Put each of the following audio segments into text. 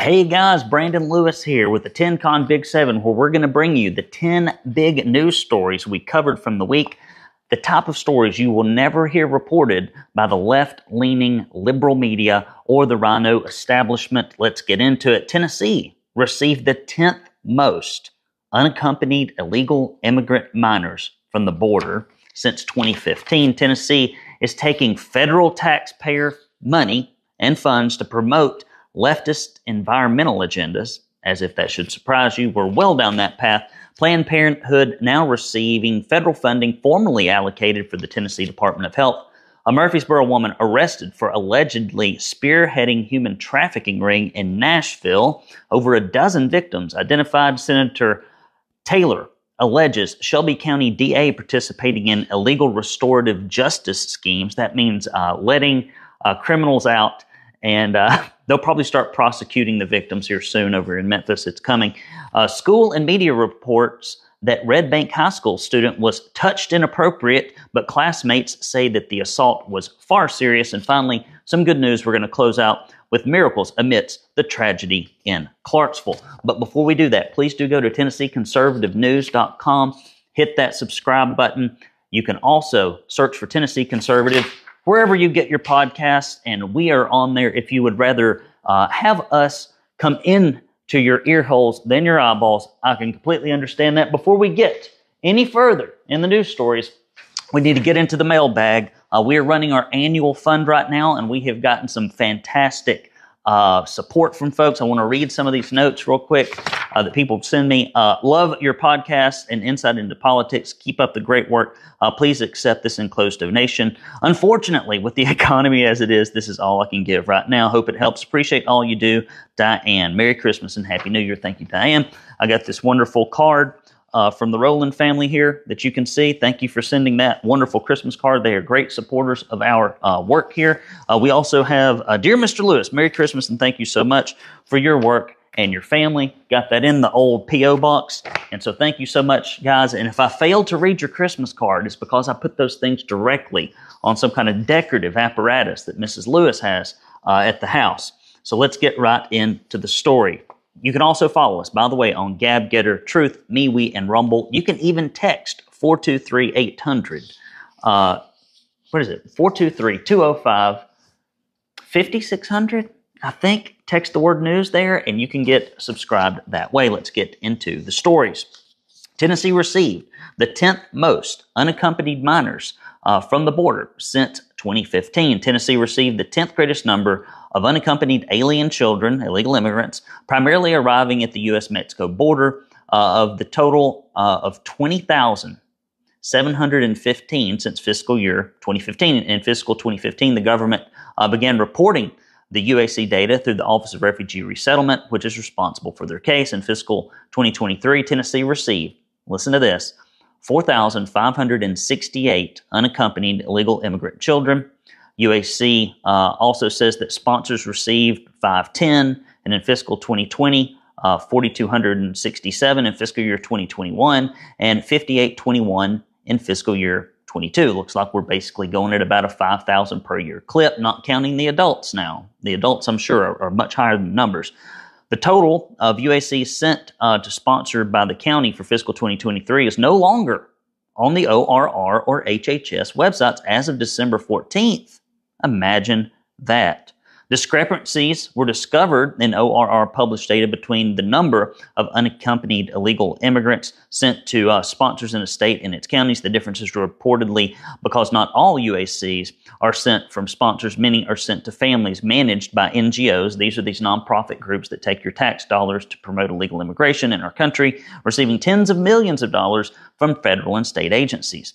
Hey guys, Brandon Lewis here with the TennCon Big 7, where we're going to bring you the 10 big news stories we covered from the week. The type of stories you will never hear reported by the left leaning liberal media or the rhino establishment. Let's get into it. Tennessee received the 10th most unaccompanied illegal immigrant minors from the border since 2015. Tennessee is taking federal taxpayer money and funds to promote leftist environmental agendas, as if that should surprise you. We're well down that path. Planned Parenthood now receiving federal funding formerly allocated for the Tennessee Department of Health. A Murfreesboro woman arrested for allegedly spearheading human trafficking ring in Nashville. Over a dozen victims identified Senator Taylor alleges Shelby County DA participating in illegal restorative justice schemes. That means uh, letting uh, criminals out and uh, they'll probably start prosecuting the victims here soon over in Memphis. It's coming. Uh, school and media reports that Red Bank High School student was touched inappropriate, but classmates say that the assault was far serious. And finally, some good news. We're going to close out with miracles amidst the tragedy in Clarksville. But before we do that, please do go to TennesseeConservativeNews.com, hit that subscribe button. You can also search for Tennessee Conservative wherever you get your podcasts, and we are on there if you would rather uh, have us come in to your ear holes than your eyeballs. I can completely understand that. Before we get any further in the news stories, we need to get into the mailbag. Uh, we are running our annual fund right now, and we have gotten some fantastic uh, support from folks. I want to read some of these notes real quick uh, that people send me. Uh, love your podcast and insight into politics. Keep up the great work. Uh, please accept this enclosed donation. Unfortunately, with the economy as it is, this is all I can give right now. Hope it helps. Appreciate all you do, Diane. Merry Christmas and Happy New Year. Thank you, Diane. I got this wonderful card uh, from the Rowland family here that you can see. Thank you for sending that wonderful Christmas card. They are great supporters of our uh, work here. Uh, we also have uh, Dear Mr. Lewis, Merry Christmas and thank you so much for your work and your family. Got that in the old P.O. box. And so thank you so much, guys. And if I failed to read your Christmas card, it's because I put those things directly on some kind of decorative apparatus that Mrs. Lewis has uh, at the house. So let's get right into the story. You can also follow us, by the way, on Gab, Gettr, Truth, MeWe, and Rumble. You can even text 423 800. Uh, what is it? 423 205 5600. I think text the word news there and you can get subscribed that way. Let's get into the stories. Tennessee received the 10th most unaccompanied minors uh, from the border since 2015. Tennessee received the 10th greatest number of unaccompanied alien children, illegal immigrants, primarily arriving at the U.S. Mexico border. Uh, of the total uh, of 20,715 since fiscal year 2015. In fiscal 2015, the government uh, began reporting the UAC data through the Office of Refugee Resettlement, which is responsible for their case. In fiscal 2023, Tennessee received, listen to this, 4,568 unaccompanied illegal immigrant children. UAC uh, also says that sponsors received 510, and in fiscal 2020, uh, 4,267 in fiscal year 2021, and 5821 in fiscal year 22. Looks like we're basically going at about a 5,000 per year clip, not counting the adults now. The adults, I'm sure, are, are much higher than the numbers. The total of UAC sent uh, to sponsored by the county for fiscal 2023 is no longer on the ORR or HHS websites as of December 14th. Imagine that. Discrepancies were discovered in ORR published data between the number of unaccompanied illegal immigrants sent to uh, sponsors in a state and its counties. The difference is reportedly because not all UACs are sent from sponsors, many are sent to families managed by NGOs. These are these nonprofit groups that take your tax dollars to promote illegal immigration in our country, receiving tens of millions of dollars from federal and state agencies.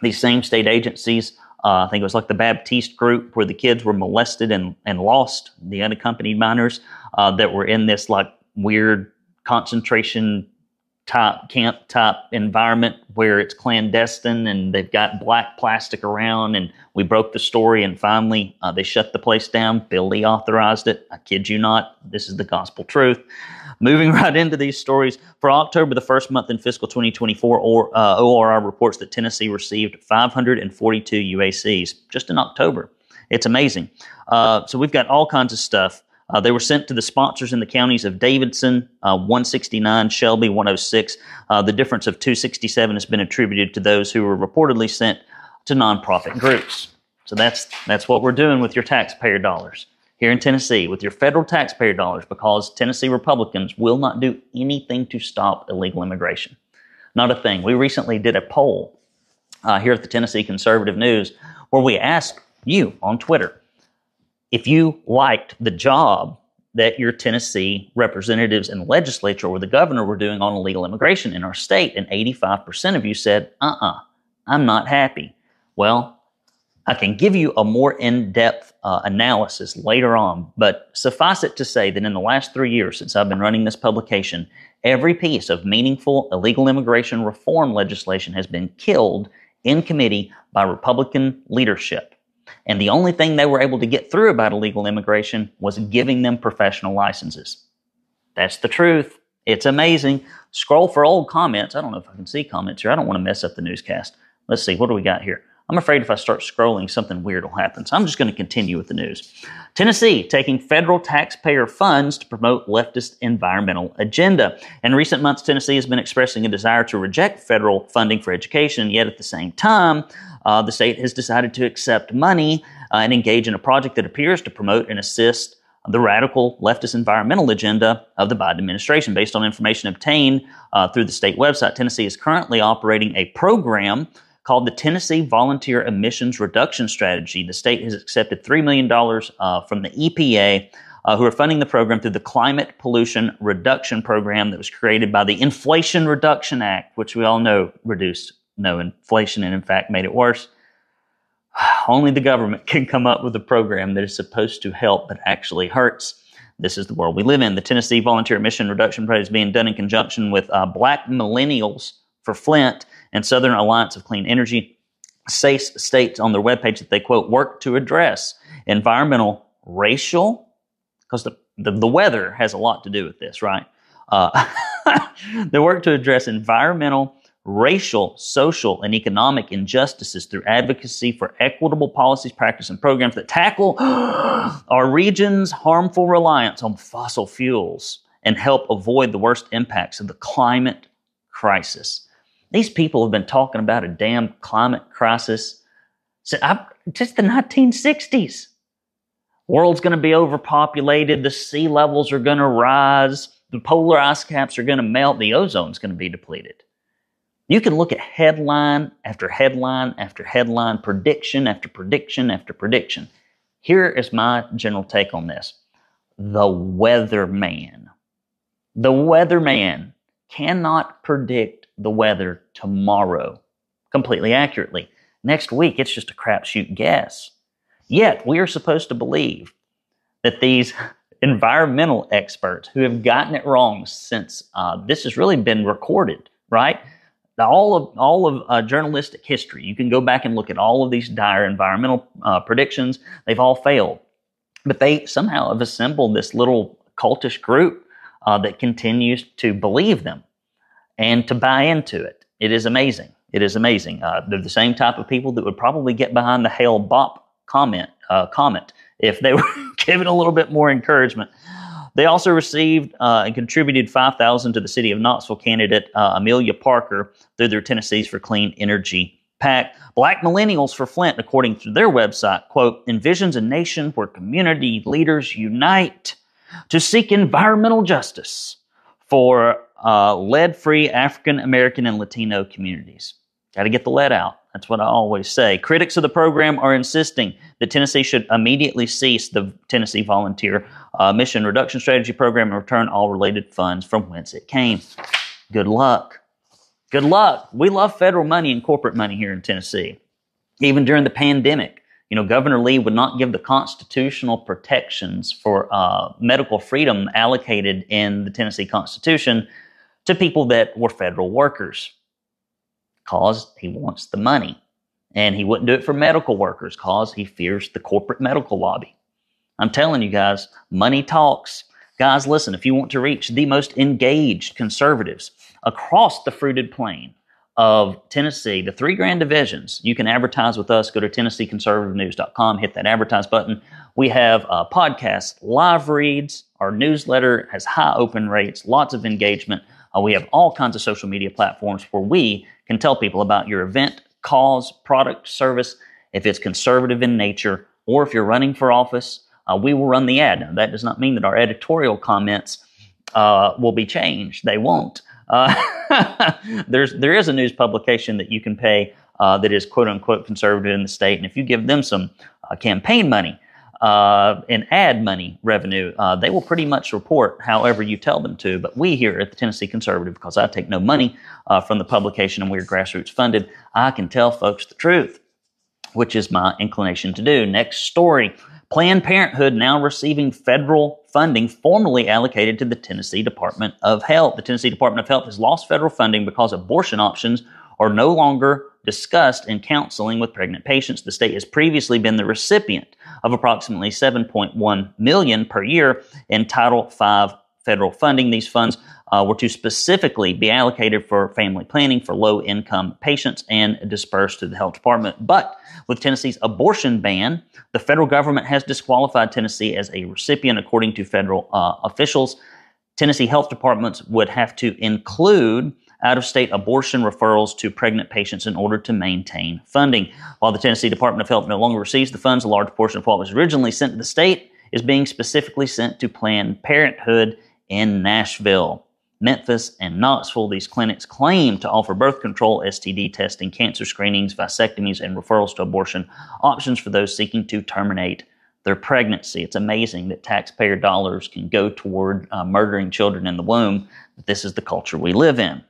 These same state agencies uh, I think it was like the Baptiste group where the kids were molested and, and lost, the unaccompanied minors uh, that were in this like weird concentration type camp type environment where it's clandestine and they've got black plastic around and we broke the story and finally uh, they shut the place down. Bill lee authorized it. I kid you not. This is the gospel truth moving right into these stories for october the first month in fiscal 2024 or uh, orr reports that tennessee received 542 uacs just in october it's amazing uh, so we've got all kinds of stuff Uh, they were sent to the sponsors in the counties of Davidson, uh, 169, Shelby, 106. Uh, the difference of 267 has been attributed to those who were reportedly sent to nonprofit groups. So that's that's what we're doing with your taxpayer dollars here in Tennessee with your federal taxpayer dollars because Tennessee Republicans will not do anything to stop illegal immigration. Not a thing. We recently did a poll uh, here at the Tennessee Conservative News where we asked you on Twitter if you liked the job that your Tennessee representatives in the legislature or the governor were doing on illegal immigration in our state, and 85% of you said, uh uh-uh, uh, i am not happy. Well, I can give you a more in depth uh, analysis later on, but suffice it to say that in the last three years since I've been running this publication, every piece of meaningful illegal immigration reform legislation has been killed in committee by Republican leadership. And the only thing they were able to get through about illegal immigration was giving them professional licenses. That's the truth. It's amazing. Scroll for old comments. I don't know if I can see comments here. I don't want to mess up the newscast. Let's see. What do we got here? I'm afraid if I start scrolling, something weird will happen. So I'm just going to continue with the news. Tennessee taking federal taxpayer funds to promote leftist environmental agenda. In recent months, Tennessee has been expressing a desire to reject federal funding for education, yet at the same time, uh, the state has decided to accept money uh, and engage in a project that appears to promote and assist the radical leftist environmental agenda of the Biden administration. Based on information obtained uh, through the state website, Tennessee is currently operating a program called the Tennessee Volunteer Emissions Reduction Strategy. The state has accepted $3 million uh, from the EPA, uh, who are funding the program through the Climate Pollution Reduction Program that was created by the Inflation Reduction Act, which we all know reduced no inflation and, in fact, made it worse. Only the government can come up with a program that is supposed to help but actually hurts. This is the world we live in. The Tennessee Volunteer Emission Reduction Project is being done in conjunction with uh, Black Millennials for Flint and Southern Alliance of Clean Energy. States on their webpage that they, quote, work to address environmental, racial, because the, the, the, weather has a lot to do with this, right? Uh, they work to address environmental, racial, social, and economic injustices through advocacy for equitable policies, practice, and programs that tackle our region's harmful reliance on fossil fuels and help avoid the worst impacts of the climate crisis. These people have been talking about a damn climate crisis since just the 1960s. World's going to be overpopulated. The sea levels are going to rise. The polar ice caps are going to melt. The ozone's going to be depleted. You can look at headline after headline after headline, prediction after prediction after prediction. Here is my general take on this. The weatherman. The weatherman cannot predict the weather tomorrow completely accurately. Next week, it's just a crapshoot guess. Yet, we are supposed to believe that these environmental experts who have gotten it wrong since uh, this has really been recorded, right? All of all of uh, journalistic history, you can go back and look at all of these dire environmental uh, predictions. They've all failed, but they somehow have assembled this little cultish group uh, that continues to believe them and to buy into it. It is amazing. It is amazing. Uh, they're the same type of people that would probably get behind the Hale-Bopp comment uh, comment if they were given a little bit more encouragement. They also received uh, and contributed 5000 to the city of Knoxville candidate uh, Amelia Parker through their Tennesseans for Clean Energy PAC. Black Millennials for Flint, according to their website, quote, envisions a nation where community leaders unite to seek environmental justice for uh, lead free African American and Latino communities. Got to get the lead out. That's what I always say. Critics of the program are insisting that Tennessee should immediately cease the Tennessee Volunteer uh, Emission Reduction Strategy Program and return all related funds from whence it came. Good luck. Good luck. We love federal money and corporate money here in Tennessee. Even during the pandemic, you know, Governor Lee would not give the constitutional protections for uh, medical freedom allocated in the Tennessee Constitution to people that were federal workers because he wants the money. And he wouldn't do it for medical workers because he fears the corporate medical lobby. I'm telling you guys, money talks. Guys, listen, if you want to reach the most engaged conservatives across the fruited plain, of Tennessee, the three grand divisions, you can advertise with us. Go to TennesseeConservativeNews.com, hit that advertise button. We have uh, podcasts, live reads. Our newsletter has high open rates, lots of engagement. Uh, we have all kinds of social media platforms where we can tell people about your event, cause, product, service, if it's conservative in nature, or if you're running for office. Uh, we will run the ad. Now, that does not mean that our editorial comments uh, will be changed. They won't. Uh, there's there is a news publication that you can pay uh, that is quote unquote conservative in the state, and if you give them some uh, campaign money uh, and ad money revenue, uh, they will pretty much report however you tell them to. But we here at the Tennessee Conservative, because I take no money uh, from the publication and we're grassroots funded, I can tell folks the truth, which is my inclination to do. Next story. Planned Parenthood now receiving federal funding formerly allocated to the Tennessee Department of Health. The Tennessee Department of Health has lost federal funding because abortion options are no longer discussed in counseling with pregnant patients. The state has previously been the recipient of approximately 7.1 million per year in Title V federal funding. These funds uh, were to specifically be allocated for family planning for low income patients and dispersed to the health department. But with Tennessee's abortion ban, the federal government has disqualified Tennessee as a recipient, according to federal uh, officials. Tennessee health departments would have to include out of state abortion referrals to pregnant patients in order to maintain funding. While the Tennessee Department of Health no longer receives the funds, a large portion of what was originally sent to the state is being specifically sent to Planned Parenthood in Nashville. Memphis, and Knoxville, these clinics claim to offer birth control, STD testing, cancer screenings, vasectomies, and referrals to abortion options for those seeking to terminate their pregnancy. It's amazing that taxpayer dollars can go toward uh, murdering children in the womb, but this is the culture we live in.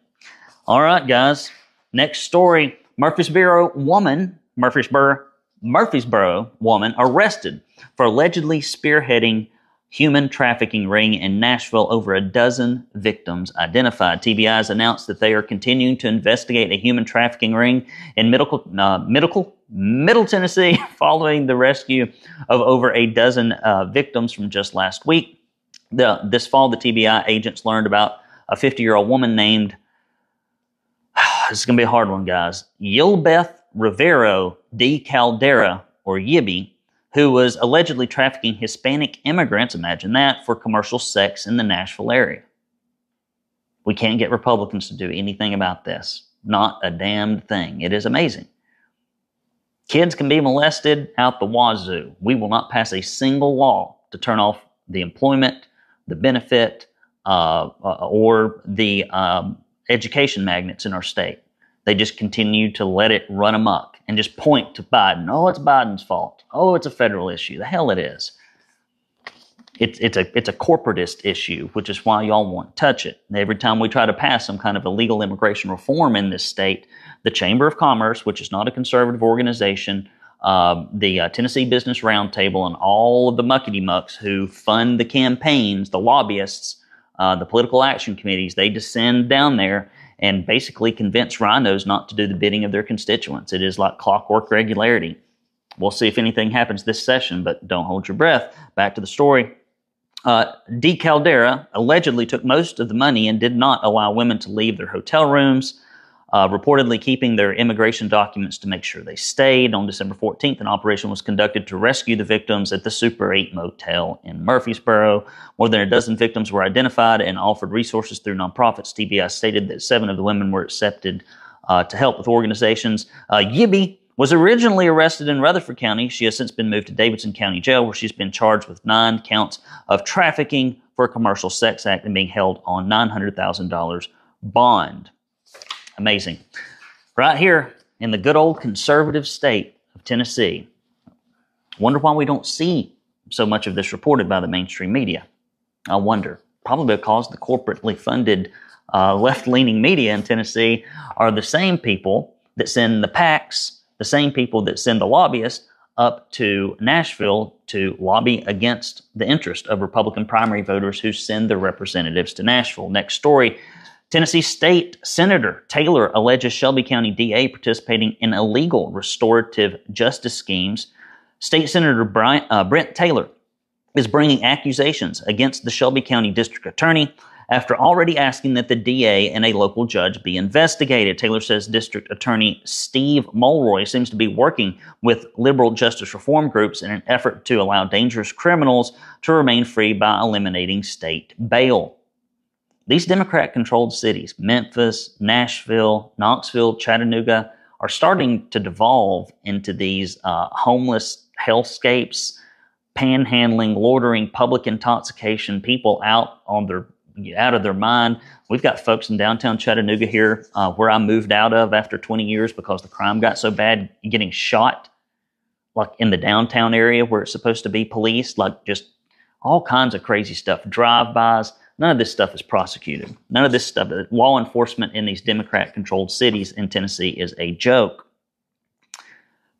All right, guys. Next story Murfreesboro woman, Murfreesboro, Murfreesboro woman arrested for allegedly spearheading human trafficking ring in Nashville, over a dozen victims identified. TBI has announced that they are continuing to investigate a human trafficking ring in Middle, uh, Middle, Middle Tennessee following the rescue of over a dozen uh, victims from just last week. The, this fall, the TBI agents learned about a 50 year old woman named, this is going to be a hard one, guys, Yilbeth Rivero de Caldera, or Yibby, who was allegedly trafficking Hispanic immigrants, imagine that, for commercial sex in the Nashville area. We can't get Republicans to do anything about this. Not a damned thing. It is amazing. Kids can be molested out the wazoo. We will not pass a single law to turn off the employment, the benefit, uh, uh, or the um, education magnets in our state. They just continue to let it run amok and just point to Biden. Oh, it's Biden's fault. Oh, it's a federal issue. The hell it is. It's, it's a it's a corporatist issue, which is why y'all won't touch it. Every time we try to pass some kind of illegal immigration reform in this state, the Chamber of Commerce, which is not a conservative organization, uh, the uh, Tennessee Business Roundtable, and all of the muckety mucks who fund the campaigns, the lobbyists, uh, the political action committees, they descend down there and basically convince rhinos not to do the bidding of their constituents. It is like clockwork regularity. We'll see if anything happens this session, but don't hold your breath. Back to the story. Uh, De Caldera allegedly took most of the money and did not allow women to leave their hotel rooms uh, reportedly keeping their immigration documents to make sure they stayed. On December 14th, an operation was conducted to rescue the victims at the Super 8 Motel in Murfreesboro. More than a dozen victims were identified and offered resources through nonprofits. TBI stated that seven of the women were accepted uh, to help with organizations. Uh, Yibby was originally arrested in Rutherford County. She has since been moved to Davidson County Jail, where she's been charged with nine counts of trafficking for a commercial sex act and being held on $900,000 bond. Amazing. Right here in the good old conservative state of Tennessee. Wonder why we don't see so much of this reported by the mainstream media. I wonder. Probably because the corporately funded uh, left leaning media in Tennessee are the same people that send the PACs, the same people that send the lobbyists up to Nashville to lobby against the interest of Republican primary voters who send their representatives to Nashville. Next story Tennessee State Senator Taylor alleges Shelby County DA participating in illegal restorative justice schemes. State Senator Brian, uh, Brent Taylor is bringing accusations against the Shelby County District Attorney after already asking that the DA and a local judge be investigated. Taylor says District Attorney Steve Mulroy seems to be working with liberal justice reform groups in an effort to allow dangerous criminals to remain free by eliminating state bail. These Democrat controlled cities, Memphis, Nashville, Knoxville, Chattanooga, are starting to devolve into these uh, homeless hellscapes, panhandling, loitering, public intoxication, people out on their out of their mind. We've got folks in downtown Chattanooga here, uh, where I moved out of after 20 years because the crime got so bad, getting shot, like in the downtown area where it's supposed to be policed, like just all kinds of crazy stuff, drive-bys. None of this stuff is prosecuted. None of this stuff, law enforcement in these Democrat controlled cities in Tennessee is a joke.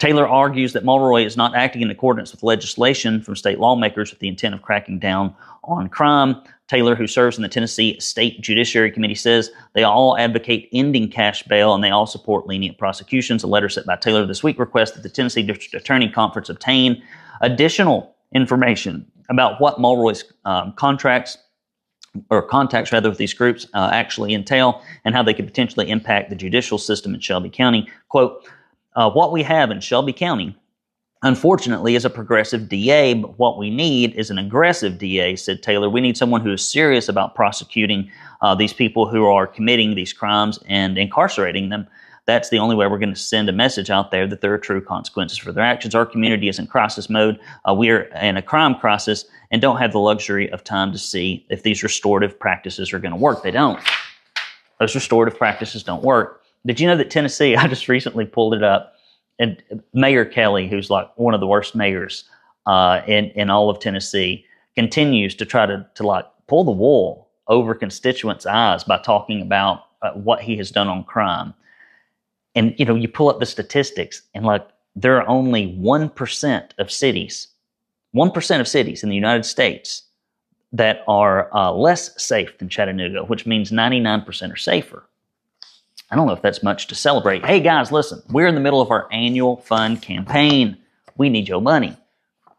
Taylor argues that Mulroy is not acting in accordance with legislation from state lawmakers with the intent of cracking down on crime. Taylor, who serves in the Tennessee State Judiciary Committee, says they all advocate ending cash bail and they all support lenient prosecutions. A letter sent by Taylor this week requests that the Tennessee District Attorney Conference obtain additional information about what Mulroy's um, contracts or contacts rather with these groups uh, actually entail and how they could potentially impact the judicial system in Shelby County. Quote, uh, what we have in Shelby County, unfortunately, is a progressive DA, but what we need is an aggressive DA, said Taylor. We need someone who is serious about prosecuting uh, these people who are committing these crimes and incarcerating them. That's the only way we're going to send a message out there that there are true consequences for their actions. Our community is in crisis mode. Uh, we are in a crime crisis and don't have the luxury of time to see if these restorative practices are going to work. They don't. Those restorative practices don't work. Did you know that Tennessee, I just recently pulled it up, and Mayor Kelly, who's like one of the worst mayors uh, in, in all of Tennessee, continues to try to, to like pull the wool over constituents' eyes by talking about uh, what he has done on crime and you know you pull up the statistics and like there are only 1% of cities 1% of cities in the united states that are uh, less safe than chattanooga which means 99% are safer. I don't know if that's much to celebrate. Hey guys listen we're in the middle of our annual fund campaign. We need your money.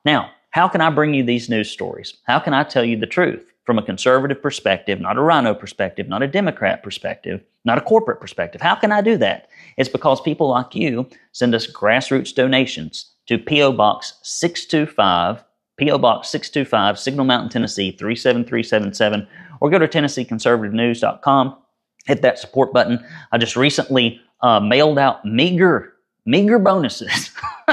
Now how can i bring you these news stories? How can i tell you the truth from a conservative perspective, not a rhino perspective, not a Democrat perspective, not a corporate perspective. How can I do that? It's because people like you send us grassroots donations to P.O. Box 625, P.O. Box 625, Signal Mountain, Tennessee 37377, or go to TennesseeConservativeNews.com, hit that support button. I just recently uh, mailed out meager, meager bonuses,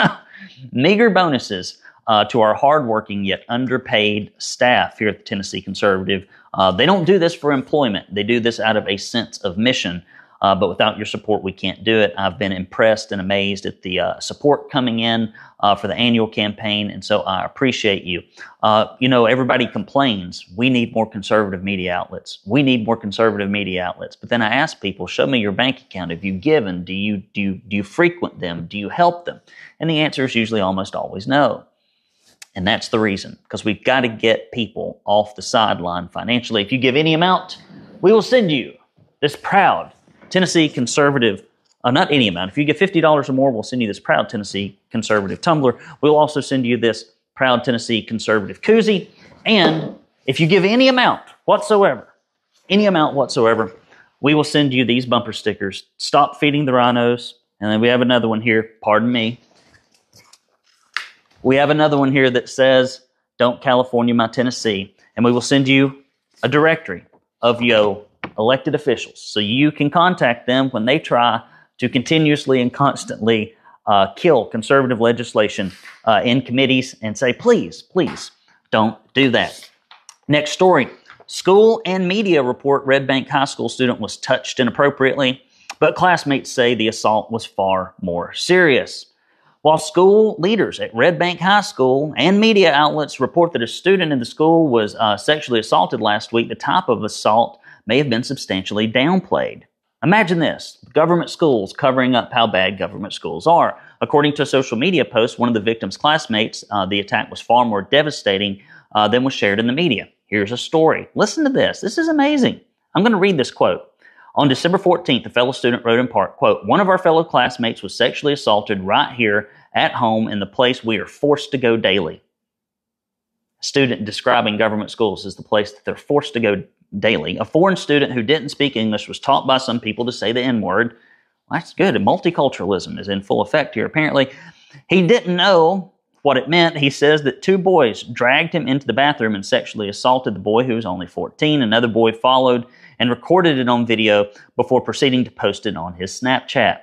meager bonuses uh, to our hardworking yet underpaid staff here at the Tennessee Conservative. Uh, they don't do this for employment, they do this out of a sense of mission. Uh, but without your support, we can't do it. I've been impressed and amazed at the uh, support coming in uh, for the annual campaign, and so I appreciate you. Uh, you know, everybody complains we need more conservative media outlets. We need more conservative media outlets. But then I ask people, show me your bank account. Have you given? Do you do you, do you frequent them? Do you help them? And the answer is usually almost always no. And that's the reason, because we've got to get people off the sideline financially. If you give any amount, we will send you this proud Tennessee conservative, uh, not any amount. If you give $50 or more, we'll send you this proud Tennessee conservative tumbler. We'll also send you this proud Tennessee conservative koozie. And if you give any amount whatsoever, any amount whatsoever, we will send you these bumper stickers. Stop feeding the rhinos. And then we have another one here. Pardon me. We have another one here that says, Don't California my Tennessee. And we will send you a directory of your elected officials so you can contact them when they try to continuously and constantly uh, kill conservative legislation uh, in committees and say, please, please don't do that. Next story. School and media report Red Bank High School student was touched inappropriately, but classmates say the assault was far more serious. While school leaders at Red Bank High School and media outlets report that a student in the school was uh, sexually assaulted last week, the type of assault may have been substantially downplayed. Imagine this government schools covering up how bad government schools are. According to a social media post, one of the victim's classmates, uh, the attack was far more devastating uh, than was shared in the media. Here's a story. Listen to this. This is amazing. I'm going to read this quote. On December 14th, a fellow student wrote in part, quote, one of our fellow classmates was sexually assaulted right here at home in the place we are forced to go daily. A student describing government schools as the place that they're forced to go daily. A foreign student who didn't speak English was taught by some people to say the N word. That's good. Multiculturalism is in full effect here. Apparently, he didn't know what it meant. He says that two boys dragged him into the bathroom and sexually assaulted the boy who was only 14. Another boy followed and recorded it on video before proceeding to post it on his Snapchat.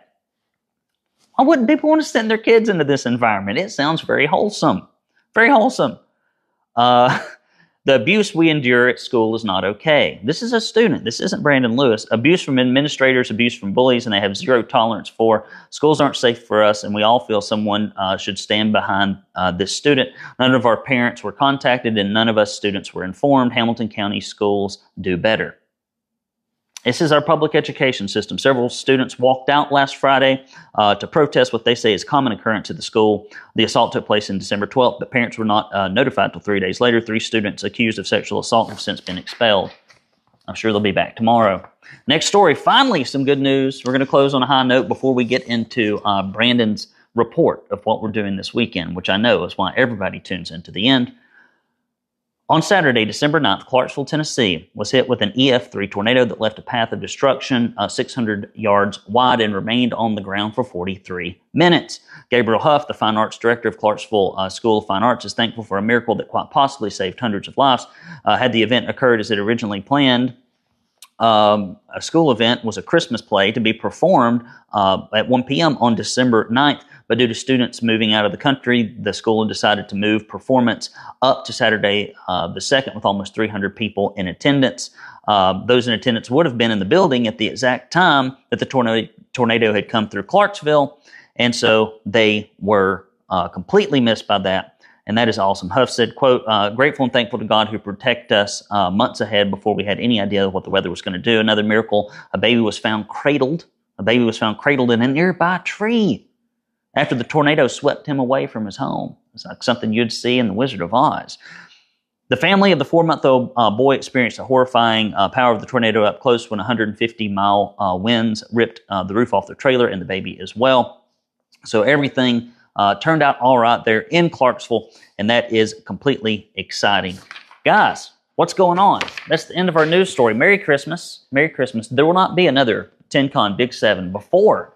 Why wouldn't people want to send their kids into this environment? It sounds very wholesome. Very wholesome. Uh, the abuse we endure at school is not okay. This is a student. This isn't Brandon Lewis. Abuse from administrators, abuse from bullies, and they have zero tolerance for. Schools aren't safe for us, and we all feel someone uh, should stand behind uh, this student. None of our parents were contacted, and none of us students were informed. Hamilton County schools do better. This is our public education system. Several students walked out last Friday uh, to protest what they say is common occurrence at the school. The assault took place in December 12th, but parents were not uh, notified until three days later. Three students accused of sexual assault have since been expelled. I'm sure they'll be back tomorrow. Next story. Finally, some good news. We're going to close on a high note before we get into uh, Brandon's report of what we're doing this weekend, which I know is why everybody tunes in to the end. On Saturday, December 9th, Clarksville, Tennessee was hit with an EF3 tornado that left a path of destruction uh, 600 yards wide and remained on the ground for 43 minutes. Gabriel Huff, the fine arts director of Clarksville uh, School of Fine Arts, is thankful for a miracle that quite possibly saved hundreds of lives. Uh, had the event occurred as it originally planned, um, a school event was a Christmas play to be performed uh, at 1 p.m. on December 9th. But due to students moving out of the country, the school decided to move performance up to Saturday uh, the 2nd with almost 300 people in attendance. Uh, those in attendance would have been in the building at the exact time that the tornado, tornado had come through Clarksville. And so they were uh, completely missed by that. And that is awesome. Huff said, quote, uh, grateful and thankful to God who protect us uh, months ahead before we had any idea of what the weather was going to do. Another miracle, a baby was found cradled. A baby was found cradled in a nearby tree after the tornado swept him away from his home. It's like something you'd see in The Wizard of Oz. The family of the four month old uh, boy experienced a horrifying uh, power of the tornado up close when 150 mile uh, winds ripped uh, the roof off their trailer and the baby as well. So everything uh, turned out all right there in Clarksville, and that is completely exciting. Guys, what's going on? That's the end of our news story. Merry Christmas. Merry Christmas. There will not be another TennCon Big 7 before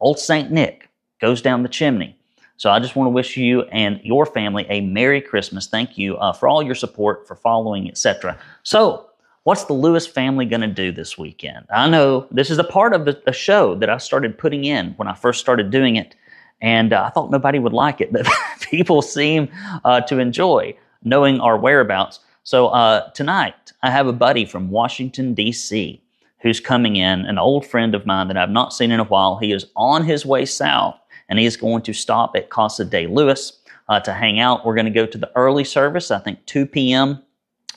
Old St. Nick goes down the chimney. So I just want to wish you and your family a Merry Christmas. Thank you uh, for all your support, for following, etc. So, what's the Lewis family going to do this weekend? I know this is a part of the, show that I started putting in when I first started doing it, and uh, I thought nobody would like it, but people seem uh, to enjoy knowing our whereabouts. So uh, tonight, I have a buddy from Washington D.C. who's coming in, an old friend of mine that I've not seen in a while. He is on his way south and he is going to stop at Casa de Lewis uh, to hang out. We're going to go to the early service, I think 2 p.m.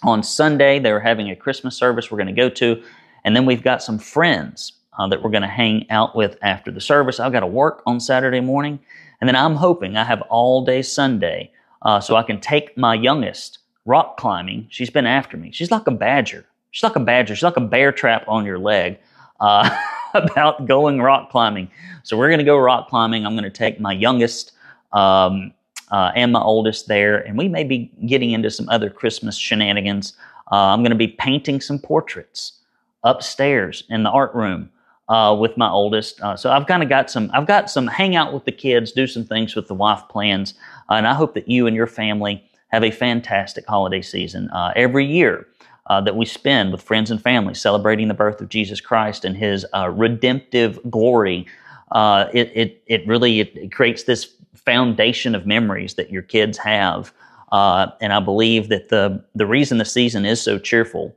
on Sunday. They're having a Christmas service we're going to go to. And then we've got some friends uh, that we're going to hang out with after the service. I've got to work on Saturday morning. And then I'm hoping I have all day Sunday uh, so I can take my youngest rock climbing. She's been after me. She's like a badger. She's like a badger. She's like a bear trap on your leg. Uh, about going rock climbing. So we're going to go rock climbing. I'm going to take my youngest um, uh, and my oldest there, and we may be getting into some other Christmas shenanigans. Uh, I'm going to be painting some portraits upstairs in the art room uh, with my oldest. Uh, so I've kind of got some. I've got some hang out with the kids, do some things with the wife plans, uh, and I hope that you and your family have a fantastic holiday season. Uh, every year, uh, that we spend with friends and family celebrating the birth of Jesus Christ and His uh, redemptive glory. Uh, it, it, it really it, it, creates this foundation of memories that your kids have. Uh, and I believe that the, the reason the season is so cheerful,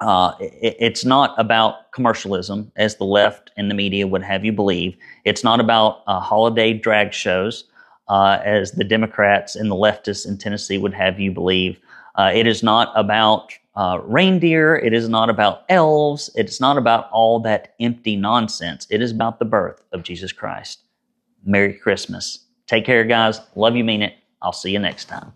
uh, it, it's not about commercialism, as the left and the media would have you believe. It's not about uh, holiday drag shows, as the Democrats and the leftists in Tennessee would have you believe. it is not about uh, reindeer. It is not about elves. It's not about all that empty nonsense. It is about the birth of Jesus Christ. Merry Christmas. Take care, guys. Love you, mean it. I'll see you next time.